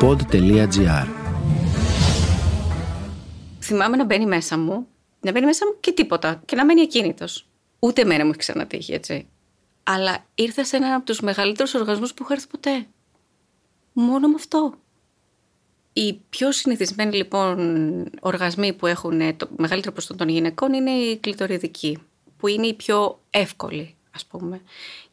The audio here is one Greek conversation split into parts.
pod.gr Θυμάμαι να μπαίνει μέσα μου, να μπαίνει μέσα μου και τίποτα και να μένει ακίνητος. Ούτε εμένα μου έχει ξανατύχει, έτσι. Αλλά ήρθα σε έναν από τους μεγαλύτερους οργασμού που έχω έρθει ποτέ. Μόνο με αυτό. Οι πιο συνηθισμένοι λοιπόν οργασμοί που έχουν το μεγαλύτερο ποσοστό των γυναικών είναι οι κλειτοριδικοί, που είναι οι πιο εύκολοι ας πούμε.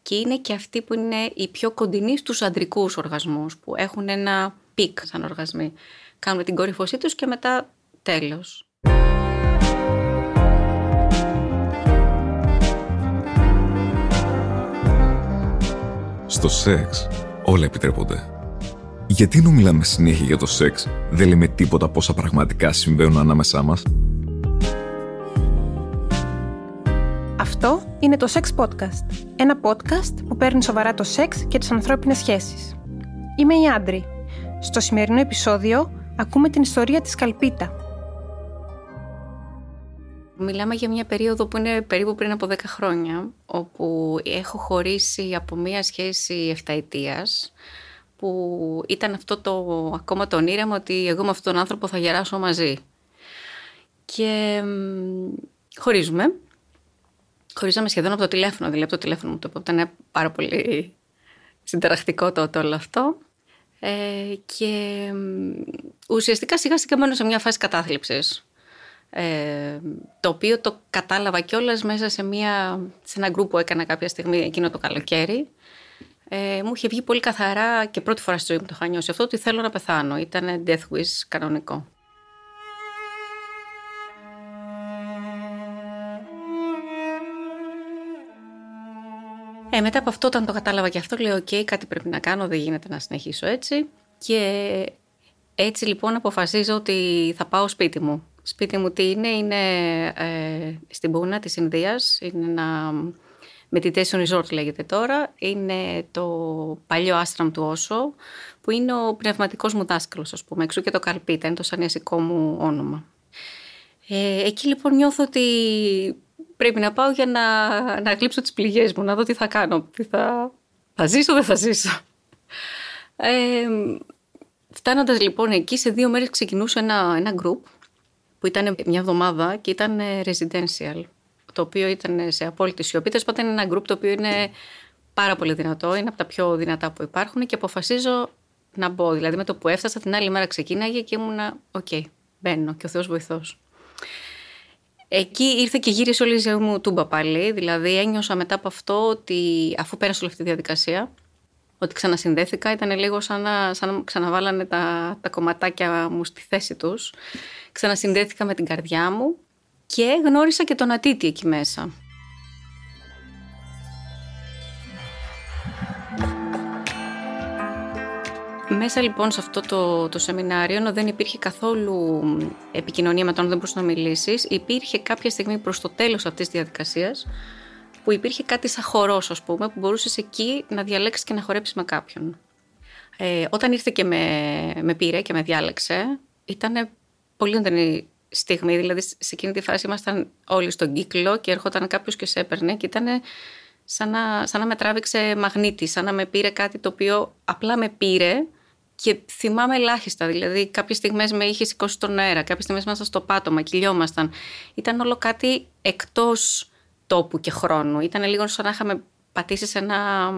Και είναι και αυτοί που είναι οι πιο κοντινοί στους αντρικούς οργασμούς, που έχουν ένα peak σαν οργασμοί. Κάνουν την κορυφωσή τους και μετά τέλος. Στο σεξ όλα επιτρέπονται. Γιατί ενώ μιλάμε συνέχεια για το σεξ, δεν λέμε τίποτα πόσα πραγματικά συμβαίνουν ανάμεσά μας. Αυτό είναι το Sex Podcast. Ένα podcast που παίρνει σοβαρά το σεξ και τις ανθρώπινες σχέσεις. Είμαι η Άντρη. Στο σημερινό επεισόδιο ακούμε την ιστορία της Καλπίτα. Μιλάμε για μια περίοδο που είναι περίπου πριν από 10 χρόνια, όπου έχω χωρίσει από μια σχέση 7 ετίας, που ήταν αυτό το ακόμα το όνειρεμα ότι εγώ με αυτόν τον άνθρωπο θα γεράσω μαζί. Και χωρίζουμε. Χωρίζαμε σχεδόν από το τηλέφωνο, δηλαδή από το τηλέφωνο μου το οποίο ήταν πάρα πολύ συνταρακτικό το, όλο αυτό. Ε, και ουσιαστικά σιγά σιγά μένω σε μια φάση κατάθλιψης. Ε, το οποίο το κατάλαβα κιόλας μέσα σε, μια, σε ένα γκρουπ που έκανα κάποια στιγμή εκείνο το καλοκαίρι ε, μου είχε βγει πολύ καθαρά και πρώτη φορά στη ζωή μου το είχα νιώσει αυτό ότι θέλω να πεθάνω. Ήταν death wish κανονικό. Ε, μετά από αυτό, όταν το κατάλαβα και αυτό, λέω: OK, κάτι πρέπει να κάνω, δεν γίνεται να συνεχίσω έτσι. Και έτσι λοιπόν αποφασίζω ότι θα πάω σπίτι μου. Σπίτι μου τι είναι, είναι ε, στην Πούνα της Ινδίας, είναι ένα meditation resort λέγεται τώρα, είναι το παλιό άστραμ του Όσο, που είναι ο πνευματικός μου δάσκαλος, ας πούμε, εξού και το Καλπίτα, είναι το σανιασικό μου όνομα. Ε, εκεί λοιπόν νιώθω ότι πρέπει να πάω για να, να γλύψω τις πληγές μου, να δω τι θα κάνω, τι θα, θα ζήσω, δεν θα ζήσω. Ε, φτάνοντας λοιπόν εκεί, σε δύο μέρες ξεκινούσε ένα, ένα group που ήταν μια εβδομάδα και ήταν residential, το οποίο ήταν σε απόλυτη σιωπή. Τέλος πάντων, είναι ένα group το οποίο είναι πάρα πολύ δυνατό, είναι από τα πιο δυνατά που υπάρχουν και αποφασίζω να μπω. Δηλαδή, με το που έφτασα την άλλη μέρα ξεκίναγε και ήμουνα, OK, okay, μπαίνω και ο Θεός βοηθός. Εκεί ήρθε και γύρισε όλη η ζωή μου τούμπα πάλι. Δηλαδή ένιωσα μετά από αυτό ότι αφού πέρασε όλη αυτή τη διαδικασία, ότι ξανασυνδέθηκα, ήταν λίγο σαν να, σαν να ξαναβάλανε τα, τα κομματάκια μου στη θέση τους. Ξανασυνδέθηκα με την καρδιά μου και γνώρισα και τον Ατίτη εκεί μέσα. Μέσα λοιπόν σε αυτό το, το σεμινάριο, ενώ δεν υπήρχε καθόλου επικοινωνία με τον δεν μπορούσες να μιλήσεις, υπήρχε κάποια στιγμή προς το τέλος αυτής της διαδικασίας που υπήρχε κάτι σαν χορός, ας πούμε, που μπορούσες εκεί να διαλέξεις και να χορέψεις με κάποιον. Ε, όταν ήρθε και με, με πήρε και με διάλεξε, ήταν πολύ έντονη στιγμή. Δηλαδή, σε εκείνη τη φάση ήμασταν όλοι στον κύκλο και έρχονταν κάποιος και σε έπαιρνε και ήταν σαν να, σαν να με τράβηξε μαγνήτη, σαν να με πήρε κάτι το οποίο απλά με πήρε και θυμάμαι ελάχιστα. Δηλαδή, κάποιες στιγμές με είχε σηκώσει στον αέρα, κάποιες στιγμές ήμασταν στο πάτωμα, κυλιόμασταν. Ήταν όλο κάτι εκτός τόπου και χρόνου. Ήταν λίγο σαν να είχαμε πατήσει σε ένα,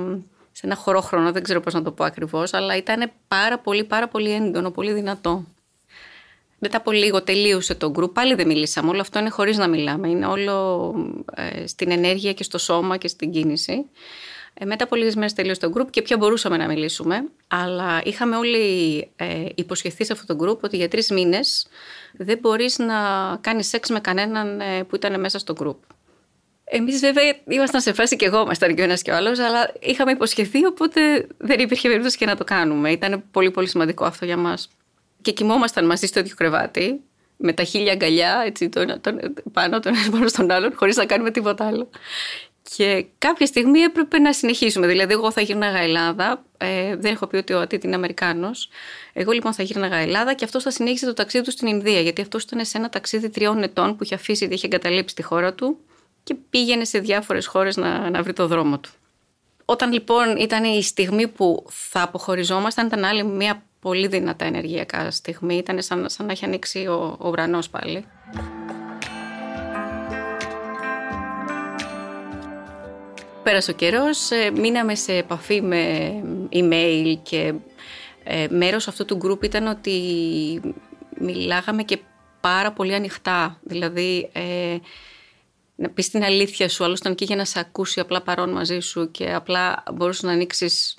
σε ένα χωρό χρόνο, δεν ξέρω πώς να το πω ακριβώς, αλλά ήταν πάρα πολύ, πάρα πολύ έντονο, πολύ δυνατό. Μετά από λίγο τελείωσε το γκρουπ, πάλι δεν μιλήσαμε. Όλο αυτό είναι χωρίς να μιλάμε. Είναι όλο ε, στην ενέργεια και στο σώμα και στην κίνηση. Ε, μετά από λίγε μέρε τελείωσε το group και πια μπορούσαμε να μιλήσουμε. Αλλά είχαμε όλοι ε, υποσχεθεί σε αυτό το group ότι για τρεις μήνες δεν μπορείς να κάνεις σεξ με κανέναν ε, που ήταν μέσα στο group. Εμείς βέβαια ήμασταν σε φάση και εγώ ήμασταν και ο ένας και ο άλλος, αλλά είχαμε υποσχεθεί, οπότε δεν υπήρχε περίπτωση και να το κάνουμε. Ήταν πολύ πολύ σημαντικό αυτό για μας. Και κοιμόμασταν μαζί στο ίδιο κρεβάτι, με τα χίλια αγκαλιά, έτσι, τον, τον, πάνω τον ένα πάνω στον άλλον, χωρίς να κάνουμε τίποτα άλλο. Και κάποια στιγμή έπρεπε να συνεχίσουμε. Δηλαδή, εγώ θα γύρναγα Ελλάδα. Ε, δεν έχω πει ότι ο Ατίτ είναι Αμερικάνος. Εγώ λοιπόν θα γύρναγα Ελλάδα και αυτό θα συνέχισε το ταξίδι του στην Ινδία. Γιατί αυτός ήταν σε ένα ταξίδι τριών ετών που είχε αφήσει, γιατί είχε εγκαταλείψει τη χώρα του και πήγαινε σε διάφορες χώρες να, να βρει το δρόμο του. Όταν λοιπόν ήταν η στιγμή που θα αποχωριζόμασταν, ήταν άλλη μια πολύ δυνατά ενεργειακά στιγμή. Ήταν σαν, σαν να έχει ανοίξει ο, ο ουρανός πάλι. Πέρασε ο καιρός, ε, μείναμε σε επαφή με email και ε, μέρος αυτού του group ήταν ότι μιλάγαμε και πάρα πολύ ανοιχτά. Δηλαδή, ε, να πεις την αλήθεια σου, άλλος ήταν εκεί για να σε ακούσει απλά παρόν μαζί σου και απλά μπορούσες να ανοίξεις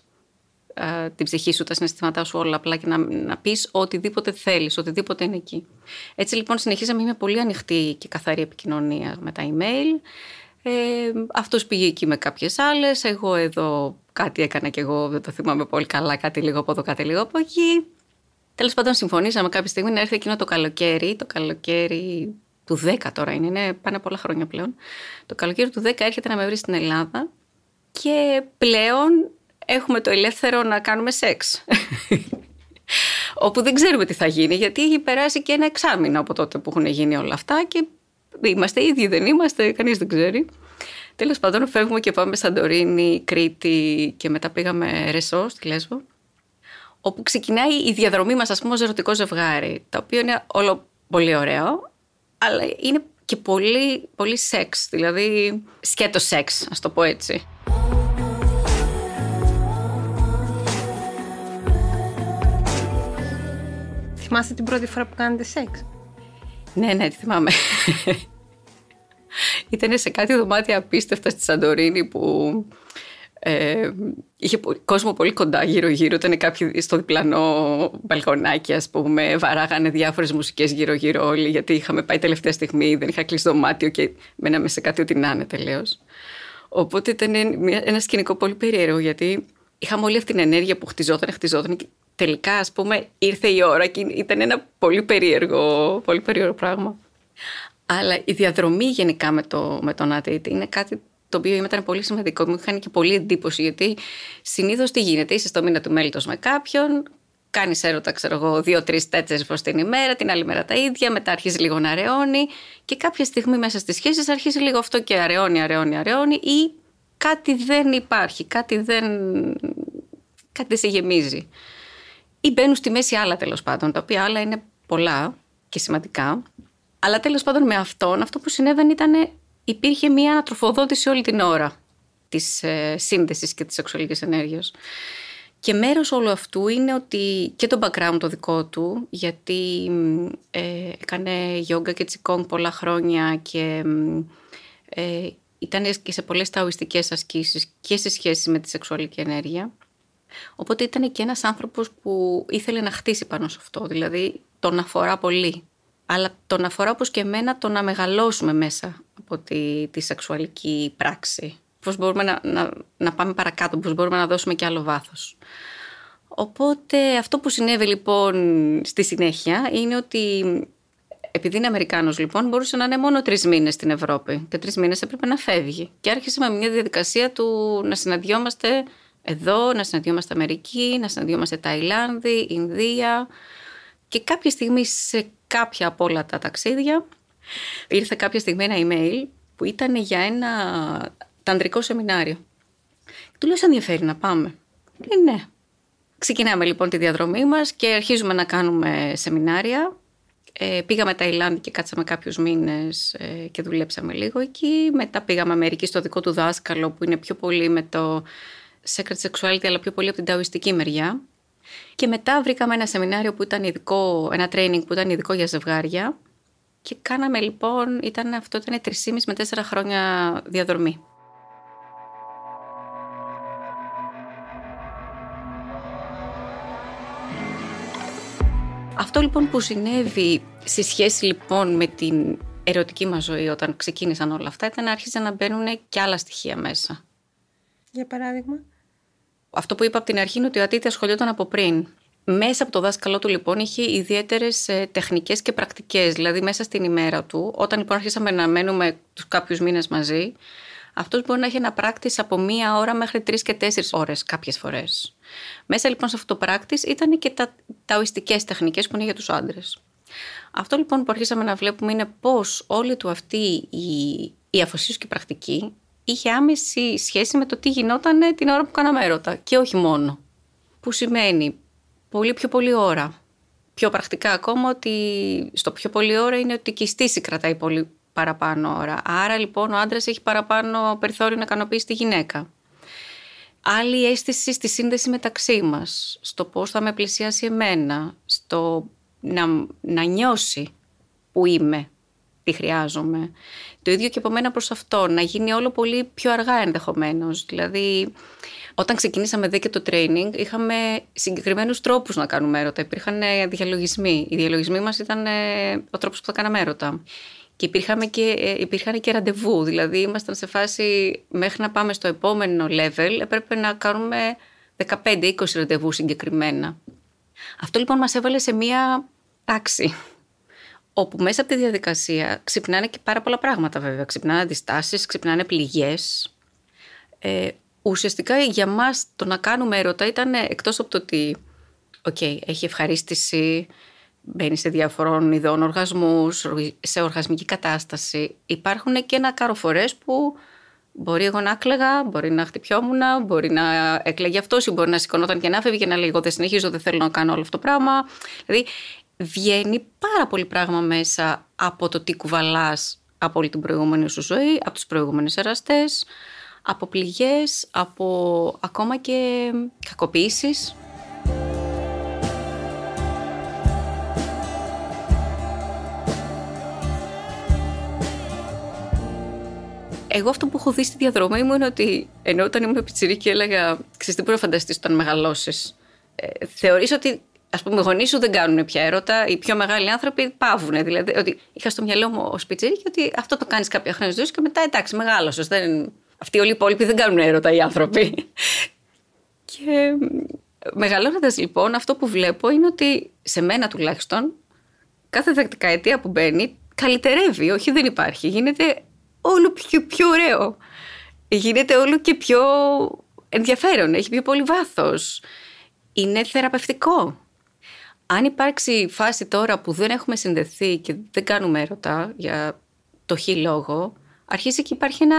ε, την ψυχή σου, τα συναισθήματά σου όλα απλά και να, να πεις οτιδήποτε θέλεις, οτιδήποτε είναι εκεί. Έτσι λοιπόν συνεχίζαμε με πολύ ανοιχτή και καθαρή επικοινωνία με τα email. Ε, αυτός πήγε εκεί με κάποιες άλλες, εγώ εδώ κάτι έκανα και εγώ, δεν το θυμάμαι πολύ καλά, κάτι λίγο από εδώ, κάτι λίγο από εκεί. Τέλος πάντων συμφωνήσαμε κάποια στιγμή να έρθει εκείνο το καλοκαίρι, το καλοκαίρι του 10 τώρα είναι, είναι πάνε πολλά χρόνια πλέον. Το καλοκαίρι του 10 έρχεται να με βρει στην Ελλάδα και πλέον έχουμε το ελεύθερο να κάνουμε σεξ. Όπου δεν ξέρουμε τι θα γίνει, γιατί έχει περάσει και ένα εξάμεινο από τότε που έχουν γίνει όλα αυτά και είμαστε ίδιοι, δεν είμαστε, κανείς δεν ξέρει. Τέλος πάντων φεύγουμε και πάμε Σαντορίνη, Κρήτη και μετά πήγαμε Ρεσό στη Λέσβο όπου ξεκινάει η διαδρομή μας ας πούμε ως ερωτικό ζευγάρι το οποίο είναι όλο πολύ ωραίο αλλά είναι και πολύ, πολύ σεξ δηλαδή σκέτος σεξ ας το πω έτσι Θυμάστε την πρώτη φορά που κάνετε σεξ; Ναι, ναι, τη θυμάμαι Ήταν σε κάτι δωμάτια απίστευτα στη Σαντορίνη που ε, είχε κόσμο πολύ κοντά γύρω-γύρω. Ήταν κάποιοι στο διπλανό μπαλκονάκι, ας πούμε. Βαράγανε διάφορες μουσικές γύρω-γύρω όλοι, γιατί είχαμε πάει τελευταία στιγμή. Δεν είχα κλείσει δωμάτιο και μέναμε σε κάτι ό,τι να είναι τελείως. Οπότε ήταν ένα σκηνικό πολύ περίεργο, γιατί είχαμε όλη αυτή την ενέργεια που χτιζόταν, χτιζόταν και τελικά, ας πούμε, ήρθε η ώρα και ήταν ένα πολύ περίεργο, πολύ περίεργο πράγμα. Αλλά η διαδρομή γενικά με, το, με τον Άτιτ είναι κάτι το οποίο ήταν πολύ σημαντικό. Μου είχαν και πολύ εντύπωση γιατί συνήθως τι γίνεται, είσαι στο μήνα του μέλητος με κάποιον, κάνεις έρωτα, ξέρω εγώ, δύο-τρει, τέσσερις φορές την ημέρα, την άλλη μέρα τα ίδια, μετά αρχίζει λίγο να αραιώνει και κάποια στιγμή μέσα στις σχέσεις αρχίζει λίγο αυτό και αραιώνει, αραιώνει, αραιώνει ή κάτι δεν υπάρχει, κάτι δεν. κάτι δεν σε γεμίζει. Ή μπαίνουν στη μέση άλλα τέλος πάντων, τα οποία άλλα είναι πολλά και σημαντικά. Αλλά τέλος πάντων με αυτόν, αυτό που συνέβαινε ήταν υπήρχε μία ανατροφοδότηση όλη την ώρα της ε, σύνδεσης και της σεξουαλικής ενέργειας. Και μέρος όλου αυτού είναι ότι και το background το δικό του, γιατί ε, έκανε γιόγκα και τσικόγκ πολλά χρόνια και ε, ήταν και σε πολλές ταοιστικές ασκήσεις και σε σχέση με τη σεξουαλική ενέργεια. Οπότε ήταν και ένας άνθρωπος που ήθελε να χτίσει πάνω σε αυτό, δηλαδή τον αφορά πολύ αλλά τον αφορά όπως και εμένα το να μεγαλώσουμε μέσα από τη, τη σεξουαλική πράξη. Πώς μπορούμε να, να, να πάμε παρακάτω, πώς μπορούμε να δώσουμε και άλλο βάθος. Οπότε αυτό που συνέβη λοιπόν στη συνέχεια είναι ότι επειδή είναι Αμερικάνος λοιπόν μπορούσε να είναι μόνο τρεις μήνες στην Ευρώπη και τρεις μήνες έπρεπε να φεύγει και άρχισε με μια διαδικασία του να συναντιόμαστε εδώ, να συναντιόμαστε Αμερική, να συναντιόμαστε Ταϊλάνδη, Ινδία και κάποια στιγμή σε κάποια από όλα τα ταξίδια ήρθε κάποια στιγμή ένα email που ήταν για ένα ταντρικό σεμινάριο. Του λέω, σε ενδιαφέρει να πάμε; Λέει, ναι. Ξεκινάμε λοιπόν τη διαδρομή μας και αρχίζουμε να κάνουμε σεμινάρια. Ε, πήγαμε Ταϊλάνδη και κάτσαμε κάποιους μήνες ε, και δουλέψαμε λίγο εκεί. Μετά πήγαμε Αμερική στο δικό του δάσκαλο που είναι πιο πολύ με το secret sexuality αλλά πιο πολύ από την ταοιστική μεριά. Και μετά βρήκαμε ένα σεμινάριο που ήταν ειδικό, ένα training που ήταν ειδικό για ζευγάρια και κάναμε λοιπόν, ήταν, αυτό ήταν 3,5 με 4 χρόνια διαδρομή. Αυτό λοιπόν που συνέβη στη σχέση λοιπόν με την ερωτική μας ζωή όταν ξεκίνησαν όλα αυτά ήταν να άρχισαν να μπαίνουν και άλλα στοιχεία μέσα. Για παράδειγμα αυτό που είπα από την αρχή είναι ότι ο Ατίτη ασχολιόταν από πριν. Μέσα από το δάσκαλό του λοιπόν είχε ιδιαίτερες τεχνικές και πρακτικές. Δηλαδή μέσα στην ημέρα του, όταν λοιπόν αρχίσαμε να μένουμε τους κάποιους μήνες μαζί, αυτός μπορεί να έχει ένα πράκτης από μία ώρα μέχρι τρεις και τέσσερις ώρες κάποιες φορές. Μέσα λοιπόν σε αυτό το πράκτης ήταν και τα ταοιστικέ τεχνικές που είναι για τους άντρες. Αυτό λοιπόν που αρχίσαμε να βλέπουμε είναι πώς όλη του αυτή η, η αφοσίωση και πρακτική είχε άμεση σχέση με το τι γινόταν την ώρα που κάναμε έρωτα και όχι μόνο. Που σημαίνει πολύ πιο πολύ ώρα. Πιο πρακτικά ακόμα ότι στο πιο πολύ ώρα είναι ότι και η στήση κρατάει πολύ παραπάνω ώρα. Άρα λοιπόν ο άντρας έχει παραπάνω περιθώριο να ικανοποιήσει τη γυναίκα. Άλλη αίσθηση στη σύνδεση μεταξύ μας, στο πώς θα με πλησιάσει εμένα, στο να, να νιώσει που είμαι, τι χρειάζομαι. Το ίδιο και από μένα προς αυτό, να γίνει όλο πολύ πιο αργά ενδεχομένως. Δηλαδή, όταν ξεκινήσαμε δε και το training, είχαμε συγκεκριμένους τρόπους να κάνουμε έρωτα. Υπήρχαν διαλογισμοί. Οι διαλογισμοί μας ήταν ε, ο τρόπος που θα κάναμε έρωτα. Και, υπήρχαν και, ε, υπήρχαν και ραντεβού. Δηλαδή, ήμασταν σε φάση μέχρι να πάμε στο επόμενο level, έπρεπε να κάνουμε 15-20 ραντεβού συγκεκριμένα. Αυτό λοιπόν μας έβαλε σε μία τάξη όπου μέσα από τη διαδικασία ξυπνάνε και πάρα πολλά πράγματα βέβαια. Ξυπνάνε αντιστάσεις, ξυπνάνε πληγές. Ε, ουσιαστικά για μας το να κάνουμε έρωτα ήταν εκτός από το ότι okay, έχει ευχαρίστηση, μπαίνει σε διαφορών ειδών οργασμούς, σε οργασμική κατάσταση. Υπάρχουν και ένα κάρο φορές που μπορεί εγώ να έκλαιγα, μπορεί να χτυπιόμουν, μπορεί να έκλαιγε αυτός ή μπορεί να σηκωνόταν και να φεύγει και να λέει εγώ δεν συνεχίζω, δεν θέλω να κάνω όλο αυτό το πράγμα. Δηλαδή βγαίνει πάρα πολύ πράγμα μέσα από το τι κουβαλάς από όλη την προηγούμενη σου ζωή, από τους προηγούμενους εραστές, από πληγές, από ακόμα και κακοποίησεις. Εγώ αυτό που έχω δει στη διαδρομή μου είναι ότι ενώ όταν ήμουν πιτσιρίκη έλεγα «Ξέρεις τι μπορεί να φανταστείς όταν μεγαλώσεις». Ε, θεωρείς ότι ας πούμε, οι γονείς σου δεν κάνουν πια έρωτα, οι πιο μεγάλοι άνθρωποι πάβουν. Δηλαδή, ότι είχα στο μυαλό μου ως πιτσιρίκη ότι αυτό το κάνεις κάποια χρόνια ζωής και μετά εντάξει, μεγάλωσες. Δεν... Αυτοί όλοι οι υπόλοιποι δεν κάνουν έρωτα οι άνθρωποι. και μεγαλώνοντας λοιπόν, αυτό που βλέπω είναι ότι σε μένα τουλάχιστον κάθε δεκαετία που μπαίνει καλυτερεύει. Όχι, δεν υπάρχει. Γίνεται όλο πιο, πιο ωραίο. Γίνεται όλο και πιο ενδιαφέρον. Έχει πιο πολύ βάθος. Είναι θεραπευτικό. Αν υπάρξει φάση τώρα που δεν έχουμε συνδεθεί και δεν κάνουμε έρωτα για το χ λόγο, αρχίζει και υπάρχει ένα,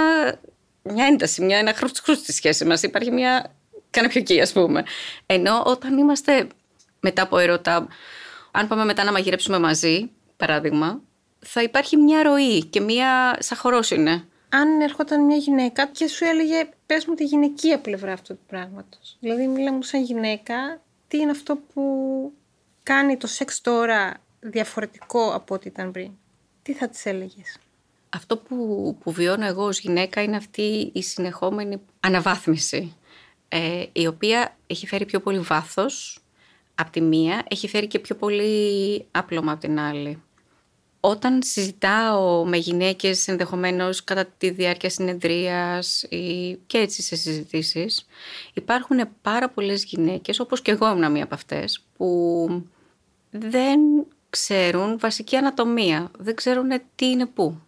μια ένταση, μια, ένα χρούστ στη σχέση μας. Υπάρχει μια καναπιοκή ας πούμε. Ενώ όταν είμαστε μετά από έρωτα, αν πάμε μετά να μαγειρέψουμε μαζί, παράδειγμα, θα υπάρχει μια ροή και μια σαχωρός είναι. Αν ερχόταν μια γυναίκα και σου έλεγε πες μου τη γυναικεία πλευρά αυτού του πράγματος. Δηλαδή μιλάμε μου σαν γυναίκα, τι είναι αυτό που κάνει το σεξ τώρα διαφορετικό από ό,τι ήταν πριν. Τι θα της έλεγες; Αυτό που, που βιώνω εγώ ως γυναίκα είναι αυτή η συνεχόμενη αναβάθμιση ε, η οποία έχει φέρει πιο πολύ βάθος από τη μία, έχει φέρει και πιο πολύ άπλωμα από την άλλη. Όταν συζητάω με γυναίκες ενδεχομένως κατά τη διάρκεια συνεδρίας ή και έτσι σε συζητήσεις, υπάρχουν πάρα πολλές γυναίκες, όπως και εγώ ήμουν μία από αυτές, που δεν ξέρουν βασική ανατομία, δεν ξέρουν τι είναι πού.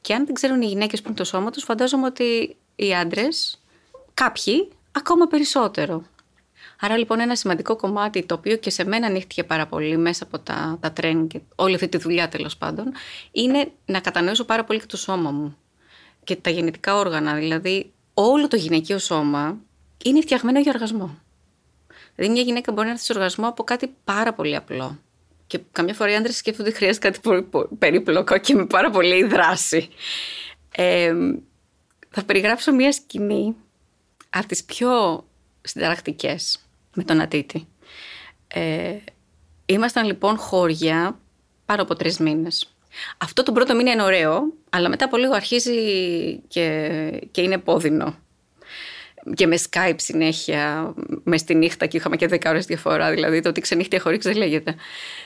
Και αν δεν ξέρουν οι γυναίκες που είναι το σώμα τους, φαντάζομαι ότι οι άντρες, κάποιοι, ακόμα περισσότερο. Άρα λοιπόν ένα σημαντικό κομμάτι το οποίο και σε μένα ανοίχτηκε πάρα πολύ μέσα από τα, τα training και όλη αυτή τη δουλειά τέλος πάντων είναι να κατανοήσω πάρα πολύ και το σώμα μου και τα γενετικά όργανα. Δηλαδή όλο το γυναικείο σώμα είναι φτιαγμένο για οργασμό. Δηλαδή μια γυναίκα μπορεί να έρθει σε οργασμό από κάτι πάρα πολύ απλό. Και καμιά φορά οι άντρες σκέφτονται ότι χρειάζεται κάτι περίπλοκο και με πάρα πολύ δράση. Ε, θα περιγράψω μια σκηνή από τις πιο συνταρακτικές με τον Ατίτη. Ε, ήμασταν λοιπόν χώρια πάνω από τρεις μήνες. Αυτό το πρώτο μήνα είναι ωραίο, αλλά μετά από λίγο αρχίζει και, και είναι πόδινο. Και με Skype συνέχεια, μες στη νύχτα και είχαμε και 10 ώρες διαφορά, δηλαδή το ότι ξενύχτια χωρίς δεν λέγεται.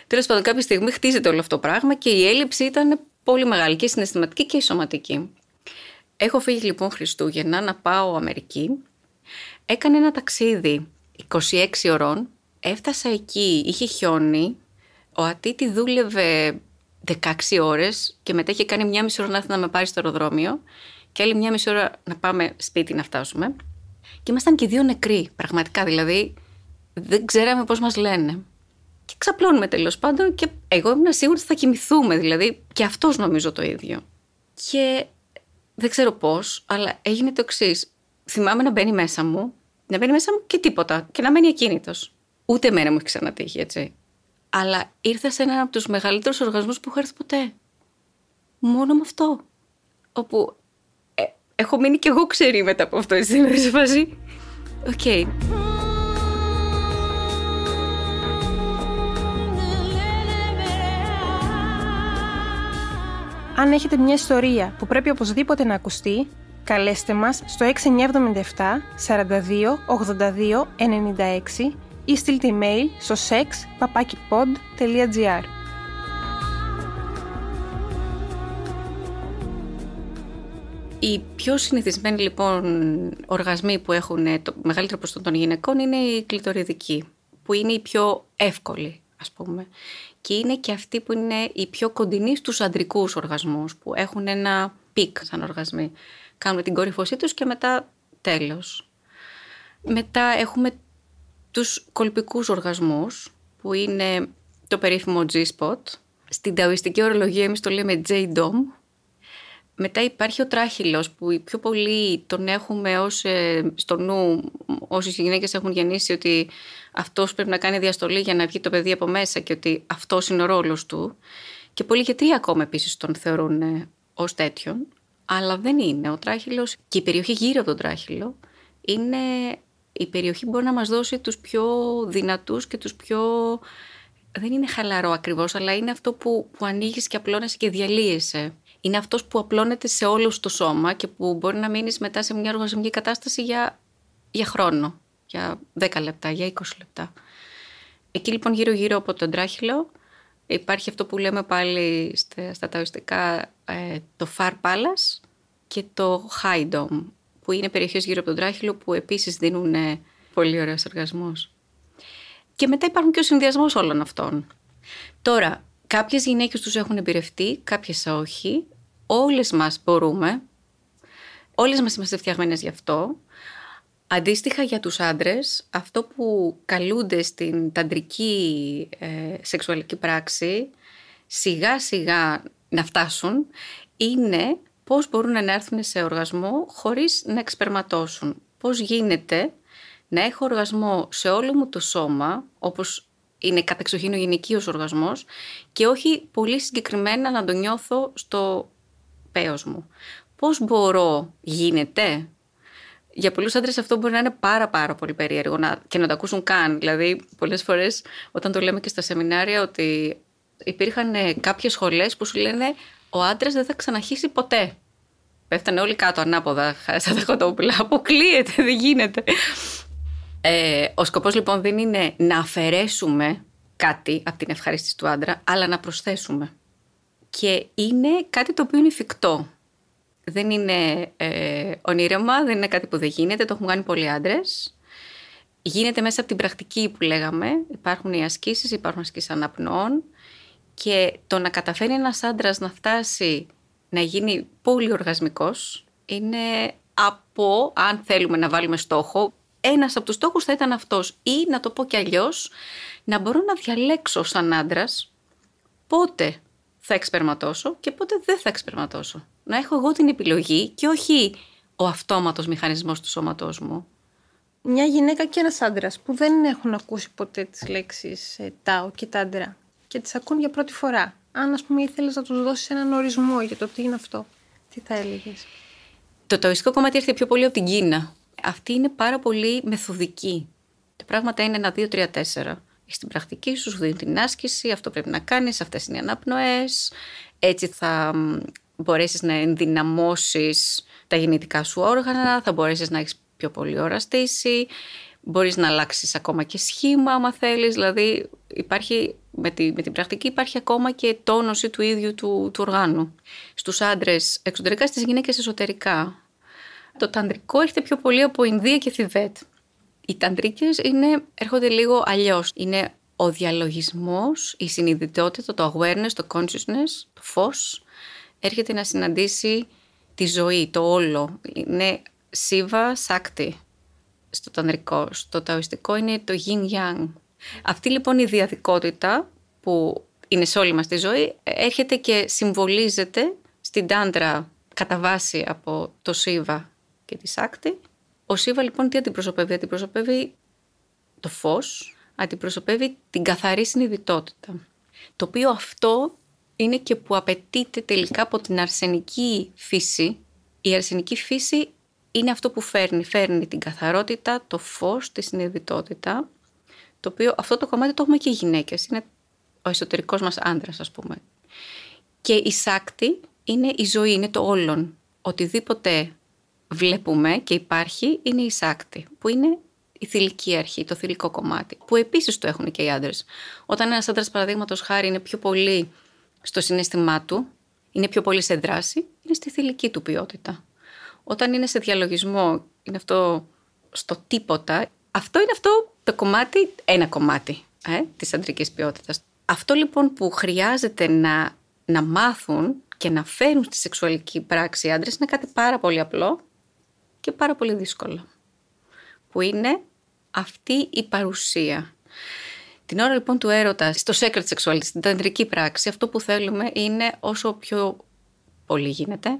Τέλος πάντων, κάποια στιγμή χτίζεται όλο αυτό το πράγμα και η έλλειψη ήταν πολύ μεγάλη και συναισθηματική και σωματική. Έχω φύγει λοιπόν Χριστούγεννα να πάω Αμερική Έκανε ένα ταξίδι 26 ωρών, έφτασα εκεί, είχε χιόνι, ο Ατίτη δούλευε 16 ώρες και μετά είχε κάνει μια μισή ώρα να έρθει να με πάρει στο αεροδρόμιο και άλλη μια μισή ώρα να πάμε σπίτι να φτάσουμε. Και ήμασταν και δύο νεκροί, πραγματικά δηλαδή. Δεν ξέραμε πώς μας λένε. Και ξαπλώνουμε τέλος πάντων και εγώ ήμουν σίγουρη ότι θα κοιμηθούμε, δηλαδή και αυτός νομίζω το ίδιο. Και δεν ξέρω πώς, αλλά έγινε το εξής θυμάμαι να μπαίνει μέσα μου, να μπαίνει μέσα μου και τίποτα και να μένει ακίνητος. Ούτε εμένα μου έχει ξανατύχει, έτσι. Αλλά ήρθα σε έναν από τους μεγαλύτερους οργασμούς που έχω έρθει ποτέ. Μόνο με αυτό. Όπου ε, έχω μείνει κι εγώ ξέρει μετά από αυτό, έτσι, δηλαδή σε φάση. Οκ. Αν έχετε μια ιστορία που πρέπει οπωσδήποτε να ακουστεί, καλέστε μας στο 6977 42 82 96 ή στείλτε email στο sexpapakipod.gr Οι πιο συνηθισμένοι λοιπόν οργασμοί που έχουν το μεγαλύτερο ποσοστό των γυναικών είναι οι κλειτοριδικοί, που είναι οι πιο εύκολοι ας πούμε. Και είναι και αυτοί που είναι οι πιο κοντινοί στους αντρικούς οργασμούς, που έχουν ένα peak σαν οργασμοί. Κάνουμε την κορυφωσή τους και μετά τέλος. Μετά έχουμε τους κολπικούς οργασμούς, που είναι το περίφημο G-spot. Στην ταοιστική ορολογία εμείς το λέμε J-dom. Μετά υπάρχει ο τράχηλος που οι πιο πολλοί τον έχουμε ως, ε, στο νου όσες γυναίκες έχουν γεννήσει ότι αυτός πρέπει να κάνει διαστολή για να βγει το παιδί από μέσα και ότι αυτός είναι ο ρόλος του. Και πολλοί γιατροί ακόμα επίσης τον θεωρούν ε, ως τέτοιον. Αλλά δεν είναι. Ο τράχυλος και η περιοχή γύρω από τον τράχυλο είναι η περιοχή που μπορεί να μας δώσει τους πιο δυνατούς και τους πιο... Δεν είναι χαλαρό ακριβώς, αλλά είναι αυτό που, που ανοίγεις και απλώνεσαι και διαλύεσαι. Είναι αυτός που απλώνεται σε όλο το σώμα και που μπορεί να μείνεις μετά σε μια οργασμική κατάσταση για, για χρόνο, για 10 λεπτά, για 20 λεπτά. Εκεί λοιπόν γύρω γύρω από τον τράχυλο υπάρχει αυτό που λέμε πάλι στα, στα ταοιστικά ε, το Far Palace και το High Dome που είναι περιοχές γύρω από τον τράχυλο που επίσης δίνουν ε, πολύ ωραίος οργασμός. Και μετά υπάρχουν και ο συνδυασμός όλων αυτών. Τώρα, κάποιες γυναίκες τους έχουν εμπειρευτεί, κάποιες όχι. Όλες μας μπορούμε. Όλες μας είμαστε φτιαγμένες γι' αυτό. Αντίστοιχα για τους άντρες, αυτό που καλούνται στην ταντρική ε, σεξουαλική πράξη σιγά σιγά να φτάσουν είναι πώς μπορούν να έρθουν σε οργασμό χωρίς να εξπερματώσουν. Πώς γίνεται να έχω οργασμό σε όλο μου το σώμα, όπως είναι κατεξοχήν ο γυναικείος οργασμός και όχι πολύ συγκεκριμένα να το νιώθω στο πέος μου. Πώς μπορώ, γίνεται, για πολλούς άντρες αυτό μπορεί να είναι πάρα πάρα πολύ περίεργο να, και να το ακούσουν καν. Δηλαδή πολλές φορές όταν το λέμε και στα σεμινάρια ότι υπήρχαν ε, κάποιες σχολές που σου λένε ο άντρας δεν θα ξαναχύσει ποτέ. Πέφτανε όλοι κάτω ανάποδα σαν τα κοτόπουλα. Αποκλείεται, δεν γίνεται. Ε, ο σκοπός λοιπόν δεν είναι να αφαιρέσουμε κάτι από την ευχαρίστηση του άντρα, αλλά να προσθέσουμε. Και είναι κάτι το οποίο είναι εφικτό. Δεν είναι ε, ονείρεμα, δεν είναι κάτι που δεν γίνεται, το έχουν κάνει πολλοί άντρες. Γίνεται μέσα από την πρακτική που λέγαμε. Υπάρχουν οι ασκήσεις, υπάρχουν ασκήσεις αναπνοών και το να καταφέρει ένας άντρας να φτάσει να γίνει πολύ οργασμικός είναι από, αν θέλουμε να βάλουμε στόχο, ένας από τους στόχους θα ήταν αυτός ή να το πω κι αλλιώς, να μπορώ να διαλέξω σαν άντρας πότε θα εξπερματώσω και πότε δεν θα εξπερματώσω. Να έχω εγώ την επιλογή και όχι ο αυτόματος μηχανισμός του σώματός μου. Μια γυναίκα και ένας άντρας που δεν έχουν ακούσει ποτέ τις λέξεις ε, τάο και τάντρα και τις ακούν για πρώτη φορά. Αν ας πούμε ήθελες να τους δώσεις έναν ορισμό για το τι είναι αυτό, τι θα έλεγες; Το τοιστικό κομμάτι έρχεται πιο πολύ από την Κίνα. Αυτή είναι πάρα πολύ μεθοδική. Τα πράγματα είναι ένα, δύο, τρία, τέσσερα. Στην πρακτική σου σου δίνει την άσκηση, αυτό πρέπει να κάνεις, αυτές είναι οι ανάπνοες. Έτσι θα μπορέσεις να ενδυναμώσεις τα γεννητικά σου όργανα, θα μπορέσεις να έχεις πιο πολύ ώρα στήση, μπορείς να αλλάξεις ακόμα και σχήμα άμα θέλεις, δηλαδή υπάρχει, με, τη, με την πρακτική υπάρχει ακόμα και τόνωση του ίδιου του, του οργάνου. Στους άντρες εξωτερικά, στις γυναίκες εσωτερικά. Το ταντρικό έρχεται πιο πολύ από Ινδία και Θιβέτ. Οι ταντρίκες είναι, έρχονται λίγο αλλιώς. Είναι ο διαλογισμός, η συνειδητότητα, το awareness, το consciousness, το φως, έρχεται να συναντήσει τη ζωή, το όλο. Είναι Σίβα Σάκτη στο τανδρικό. Στο ταοιστικό είναι το Yin Yang. Αυτή λοιπόν η διαδικότητα που είναι σε όλη μας τη ζωή έρχεται και συμβολίζεται στην τάντρα κατά βάση από το Σίβα και τη Σάκτη. Ο Σίβα λοιπόν τι αντιπροσωπεύει; Αντιπροσωπεύει το φως, αντιπροσωπεύει την καθαρή συνειδητότητα. Το οποίο αυτό είναι και που απαιτείται τελικά από την αρσενική φύση. Η αρσενική φύση είναι αυτό που φέρνει. Φέρνει την καθαρότητα, το φως, τη συνειδητότητα, το οποίο αυτό το κομμάτι το έχουμε και οι γυναίκες. Είναι ο εσωτερικός μας άντρας, ας πούμε. Και η σάκτη είναι η ζωή, είναι το όλον. Οτιδήποτε βλέπουμε και υπάρχει είναι η σάκτη, που είναι η θηλυκή αρχή, το θηλυκό κομμάτι, που επίσης το έχουν και οι άντρες. Όταν ένας άντρας, παραδείγματος χάρη, είναι πιο πολύ στο συνέστημά του, είναι πιο πολύ σε δράση, είναι στη θηλυκή του ποιότητα. Όταν είναι σε διαλογισμό, είναι αυτό στο τίποτα, αυτό είναι αυτό το κομμάτι, ένα κομμάτι ε, της αντρικής ποιότητας. Αυτό λοιπόν που χρειάζεται να, να μάθουν και να φέρουν στη σεξουαλική πράξη οι άντρες είναι κάτι πάρα πολύ απλό και πάρα πολύ δύσκολο. Που είναι αυτή η παρουσία. Την ώρα λοιπόν του έρωτα, στο secret sexuality, στην ταντρική πράξη, αυτό που θέλουμε είναι όσο πιο πολύ γίνεται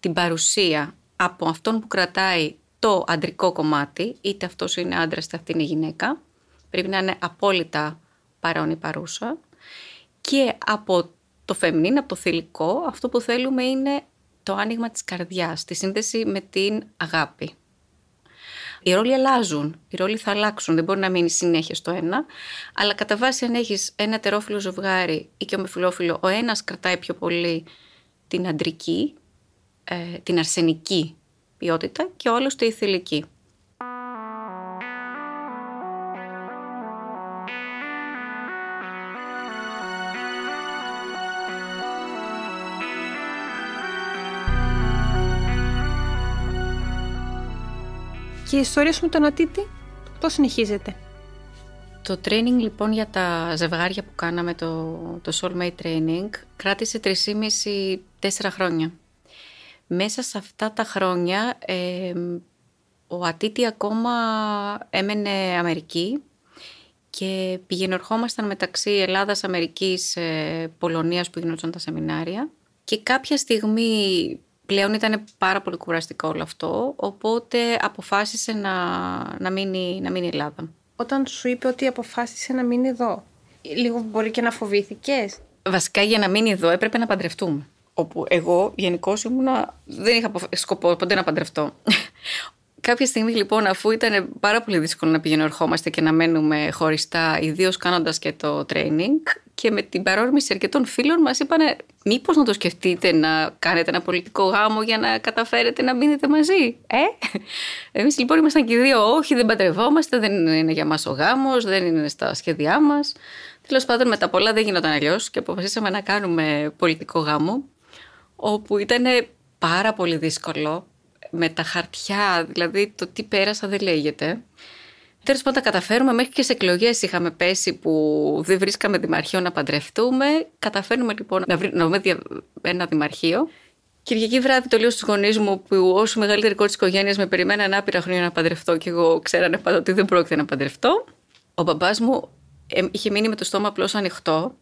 την παρουσία από αυτόν που κρατάει το αντρικό κομμάτι, είτε αυτός είναι άντρας είτε αυτή είναι γυναίκα, πρέπει να είναι απόλυτα παρόν ή παρούσα, και από το φεμινίν, από το θηλυκό, αυτό που θέλουμε είναι το άνοιγμα της καρδιάς, τη σύνδεση με την αγάπη. Οι ρόλοι αλλάζουν, οι ρόλοι θα αλλάξουν, δεν μπορεί να μείνει συνέχεια στο ένα, αλλά κατά βάση αν έχεις ένα τερόφιλο ζευγάρι ή και ομοφιλόφιλο, ο ένας κρατάει πιο πολύ την αντρική, ε, την αρσενική ποιότητα και ο άλλος τη θηλυκή. Και η ιστορία σου με τον Ατίτη πώς συνεχίζεται; Το training λοιπόν για τα ζευγάρια που κάναμε, το, το Soulmate Training, κράτησε 3,5-4 χρόνια. Μέσα σε αυτά τα χρόνια ο Ατίτη ακόμα έμενε Αμερική και πηγαινορχόμασταν μεταξύ Ελλάδας, Αμερικής, ε, Πολωνίας που γινόταν τα σεμινάρια και κάποια στιγμή πλέον ήταν πάρα πολύ κουραστικό όλο αυτό, οπότε αποφάσισε να, να, μείνει, να μείνει Ελλάδα. Όταν σου είπε ότι αποφάσισε να μείνει εδώ, λίγο μπορεί και να φοβήθηκες; Βασικά για να μείνει εδώ έπρεπε να παντρευτούμε. Όπου εγώ γενικώ ήμουνα. Δεν είχα σκοπό ποτέ να παντρευτώ. Κάποια στιγμή λοιπόν, αφού ήταν πάρα πολύ δύσκολο να πηγαίνουμε ερχόμαστε και να μένουμε χωριστά, ιδίως κάνοντας και το training, και με την παρόρμηση αρκετών φίλων μας είπαν μήπως να το σκεφτείτε να κάνετε ένα πολιτικό γάμο για να καταφέρετε να μείνετε μαζί; Ε, εμείς λοιπόν ήμασταν και οι δύο, όχι, δεν παντρευόμαστε, δεν είναι για μας ο γάμος, δεν είναι στα σχέδιά μας. Τέλος πάντων, με τα πολλά δεν γινόταν αλλιώς και αποφασίσαμε να κάνουμε πολιτικό γάμο, όπου ήταν πάρα πολύ δύσκολο με τα χαρτιά, δηλαδή το τι πέρασα δεν λέγεται. Τέλος πάντων, τα καταφέρουμε. Μέχρι και σε εκλογές είχαμε πέσει που δεν βρίσκαμε δημαρχείο να παντρευτούμε. Καταφέρνουμε λοιπόν να βρούμε ένα δημαρχείο. Κυριακή βράδυ το λέω στους γονείς μου που ω μεγαλύτερη κόρη της οικογένειας με περιμέναν άπειρα χρόνια να παντρευτώ και εγώ ξέρανε πάντα ότι δεν πρόκειται να παντρευτώ. Ο μπαμπάς μου είχε μείνει με το στόμα απλώς ανοιχτό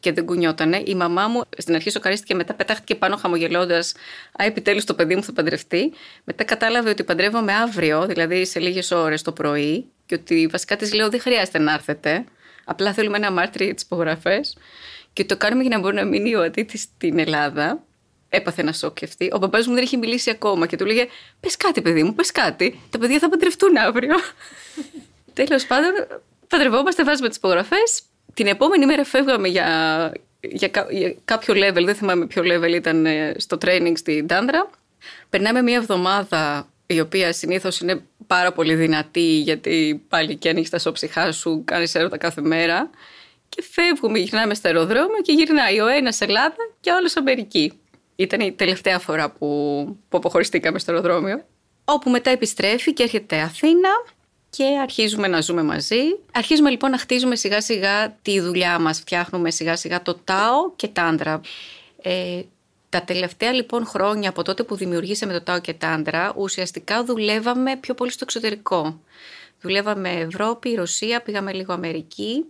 και δεν κουνιότανε. Η μαμά μου στην αρχή σοκαρίστηκε, μετά πετάχτηκε πάνω χαμογελώντας. Α, επιτέλους το παιδί μου θα παντρευτεί. Μετά κατάλαβε ότι παντρεύομαι αύριο, δηλαδή σε λίγες ώρες το πρωί, και ότι βασικά της λέω: Δεν χρειάζεται να έρθετε. Απλά θέλουμε ένα μάρτυρο για τις υπογραφές. Και το κάνουμε για να μπορεί να μείνει ο Ατίτη στην Ελλάδα. Έπαθε ένα σοκ και αυτή. Ο παπά μου δεν είχε μιλήσει ακόμα και του λέγε: Πες κάτι, παιδί μου, πες κάτι. Τα παιδιά θα παντρευτούν αύριο. Τέλος πάντων, παντρευόμαστε, βάζουμε τις υπογραφές. Την επόμενη μέρα φεύγαμε για, για, για κάποιο level, δεν θυμάμαι ποιο level ήταν ε, στο training στην Τάντρα. Περνάμε μία εβδομάδα η οποία συνήθως είναι πάρα πολύ δυνατή γιατί πάλι και ανοίξει τα σώψυχά σου, κάνεις έρωτα κάθε μέρα. Και φεύγουμε, γυρνάμε στο αεροδρόμιο και γυρνάει ο ένας Ελλάδα και ο άλλος Αμερική. Ήταν η τελευταία φορά που, που αποχωριστήκαμε στο αεροδρόμιο. Όπου μετά επιστρέφει και έρχεται Αθήνα και αρχίζουμε να ζούμε μαζί. Αρχίζουμε λοιπόν να χτίζουμε σιγά σιγά τη δουλειά μας, φτιάχνουμε σιγά σιγά το ΤΑΟ και Τάντρα. Ε, τα τελευταία λοιπόν χρόνια από τότε που δημιουργήσαμε το ΤΑΟ και Τάντρα ουσιαστικά δουλεύαμε πιο πολύ στο εξωτερικό. Δουλεύαμε Ευρώπη, Ρωσία, πήγαμε λίγο Αμερική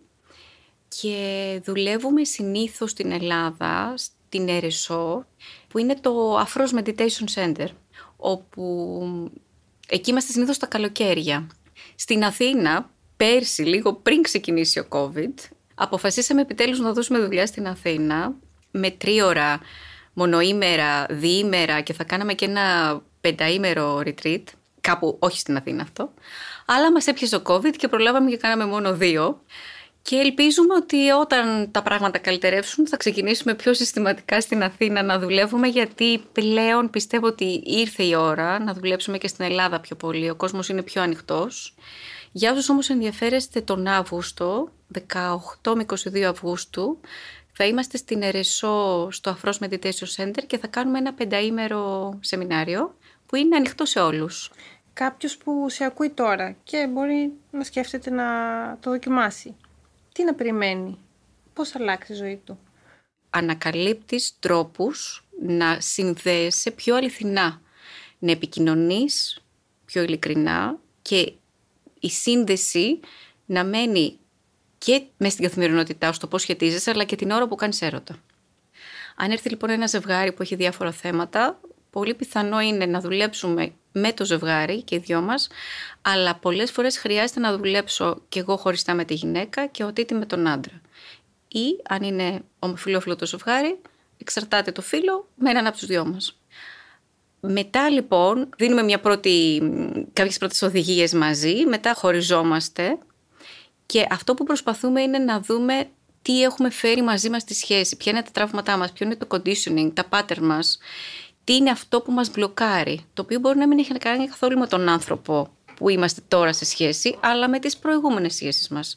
και δουλεύουμε συνήθως στην Ελλάδα, στην ΕΡΕΣΟ, που είναι το Afros Meditation Center, όπου εκεί είμαστε συνήθως τα καλοκαίρια. Στην Αθήνα πέρσι, λίγο πριν ξεκινήσει ο COVID, αποφασίσαμε επιτέλους να δώσουμε δουλειά στην Αθήνα με τρίωρα, μονοήμερα, διήμερα και θα κάναμε και ένα πενταήμερο retreat, κάπου όχι στην Αθήνα αυτό. Αλλά μας έπιασε ο COVID και προλάβαμε και κάναμε μόνο δύο. Και ελπίζουμε ότι όταν τα πράγματα καλυτερεύσουν θα ξεκινήσουμε πιο συστηματικά στην Αθήνα να δουλεύουμε γιατί πλέον πιστεύω ότι ήρθε η ώρα να δουλέψουμε και στην Ελλάδα πιο πολύ. Ο κόσμος είναι πιο ανοιχτός. Για όσους όμως ενδιαφέρεστε τον Αύγουστο, 18 με 22 Αυγούστου, θα είμαστε στην Ερεσό στο Afros Meditation Center και θα κάνουμε ένα πενταήμερο σεμινάριο που είναι ανοιχτό σε όλους. Κάποιος που σε ακούει τώρα και μπορεί να σκέφτεται να το δοκιμάσει τι να περιμένει, πώς θα αλλάξει η ζωή του; Ανακαλύπτεις τρόπους να συνδέεσαι πιο αληθινά, να επικοινωνείς πιο ειλικρινά και η σύνδεση να μένει και μέσα στην καθημερινότητά στο πώς σχετίζεσαι, αλλά και την ώρα που κάνεις έρωτα. Αν έρθει λοιπόν ένα ζευγάρι που έχει διάφορα θέματα, πολύ πιθανό είναι να δουλέψουμε με το ζευγάρι και οι δυο μας, αλλά πολλές φορές χρειάζεται να δουλέψω και εγώ χωριστά με τη γυναίκα και ο Τίτη με τον άντρα. Ή αν είναι ομοφιλόφιλο το ζευγάρι, εξαρτάται το φίλο με έναν από τους δυο μας. Μετά λοιπόν δίνουμε μια πρώτη, κάποιες πρώτες οδηγίες μαζί, μετά χωριζόμαστε και αυτό που προσπαθούμε είναι να δούμε τι έχουμε φέρει μαζί μας στη σχέση, ποια είναι τα τραύματά μας, ποιο είναι το conditioning, τα pattern μας τι είναι αυτό που μας μπλοκάρει, το οποίο μπορεί να μην έχει να κάνει καθόλου με τον άνθρωπο που είμαστε τώρα σε σχέση, αλλά με τις προηγούμενες σχέσεις μας.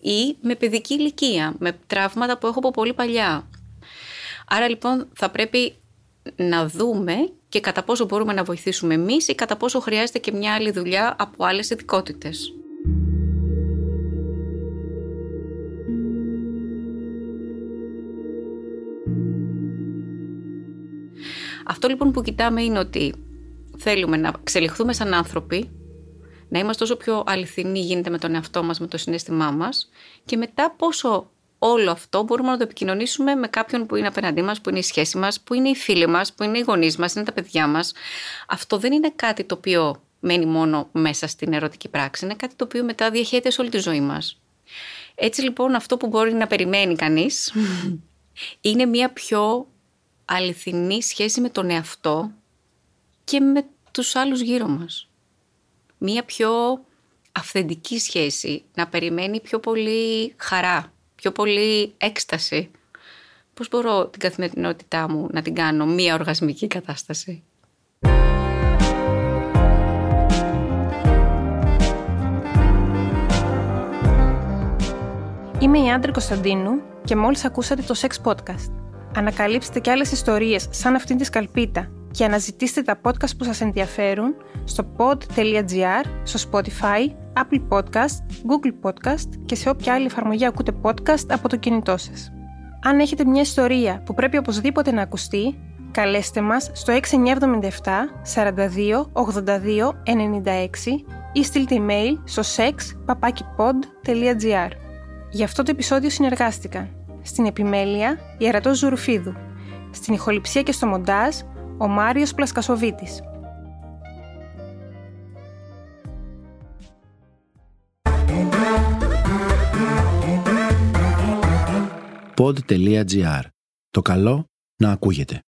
Ή με παιδική ηλικία, με τραύματα που έχω από πολύ παλιά. Άρα λοιπόν θα πρέπει να δούμε και κατά πόσο μπορούμε να βοηθήσουμε εμείς ή κατά πόσο χρειάζεται και μια άλλη δουλειά από άλλες ειδικότητες. Αυτό λοιπόν που κοιτάμε είναι ότι θέλουμε να εξελιχθούμε σαν άνθρωποι, να είμαστε όσο πιο αληθινοί γίνεται με τον εαυτό μας, με το συνέστημά μας και μετά πόσο όλο αυτό μπορούμε να το επικοινωνήσουμε με κάποιον που είναι απέναντί μας, που είναι η σχέση μας, που είναι οι φίλοι μας, που είναι οι γονείς μας, είναι τα παιδιά μας. Αυτό δεν είναι κάτι το οποίο μένει μόνο μέσα στην ερωτική πράξη, είναι κάτι το οποίο μετά διαχέεται σε όλη τη ζωή μας. Έτσι λοιπόν αυτό που μπορεί να περιμένει κανείς είναι μια πιο αληθινή σχέση με τον εαυτό και με τους άλλους γύρω μας. Μία πιο αυθεντική σχέση, να περιμένει πιο πολύ χαρά, πιο πολύ έκσταση. Πώς μπορώ την καθημερινότητά μου να την κάνω μία οργασμική κατάσταση; Είμαι η Άντρη Κωνσταντίνου και μόλις ακούσατε το Sex Podcast. Ανακαλύψτε και άλλες ιστορίες σαν αυτήν τη σκαλπίτα και αναζητήστε τα podcast που σας ενδιαφέρουν στο pod.gr, στο Spotify, Apple Podcast, Google Podcast και σε όποια άλλη εφαρμογή ακούτε podcast από το κινητό σας. Αν έχετε μια ιστορία που πρέπει οπωσδήποτε να ακουστεί, καλέστε μας στο 6977 42 82 96 ή στείλτε email στο sex.papakipod.gr. Για αυτό το επεισόδιο συνεργάστηκαν στην επιμέλεια η Ερατός Ζουρουφίδου, στην ηχοληψία και στο μοντάζ ο Μάριος Πλασκασοβίτης. Pod.gr. Το καλό να ακούγεται.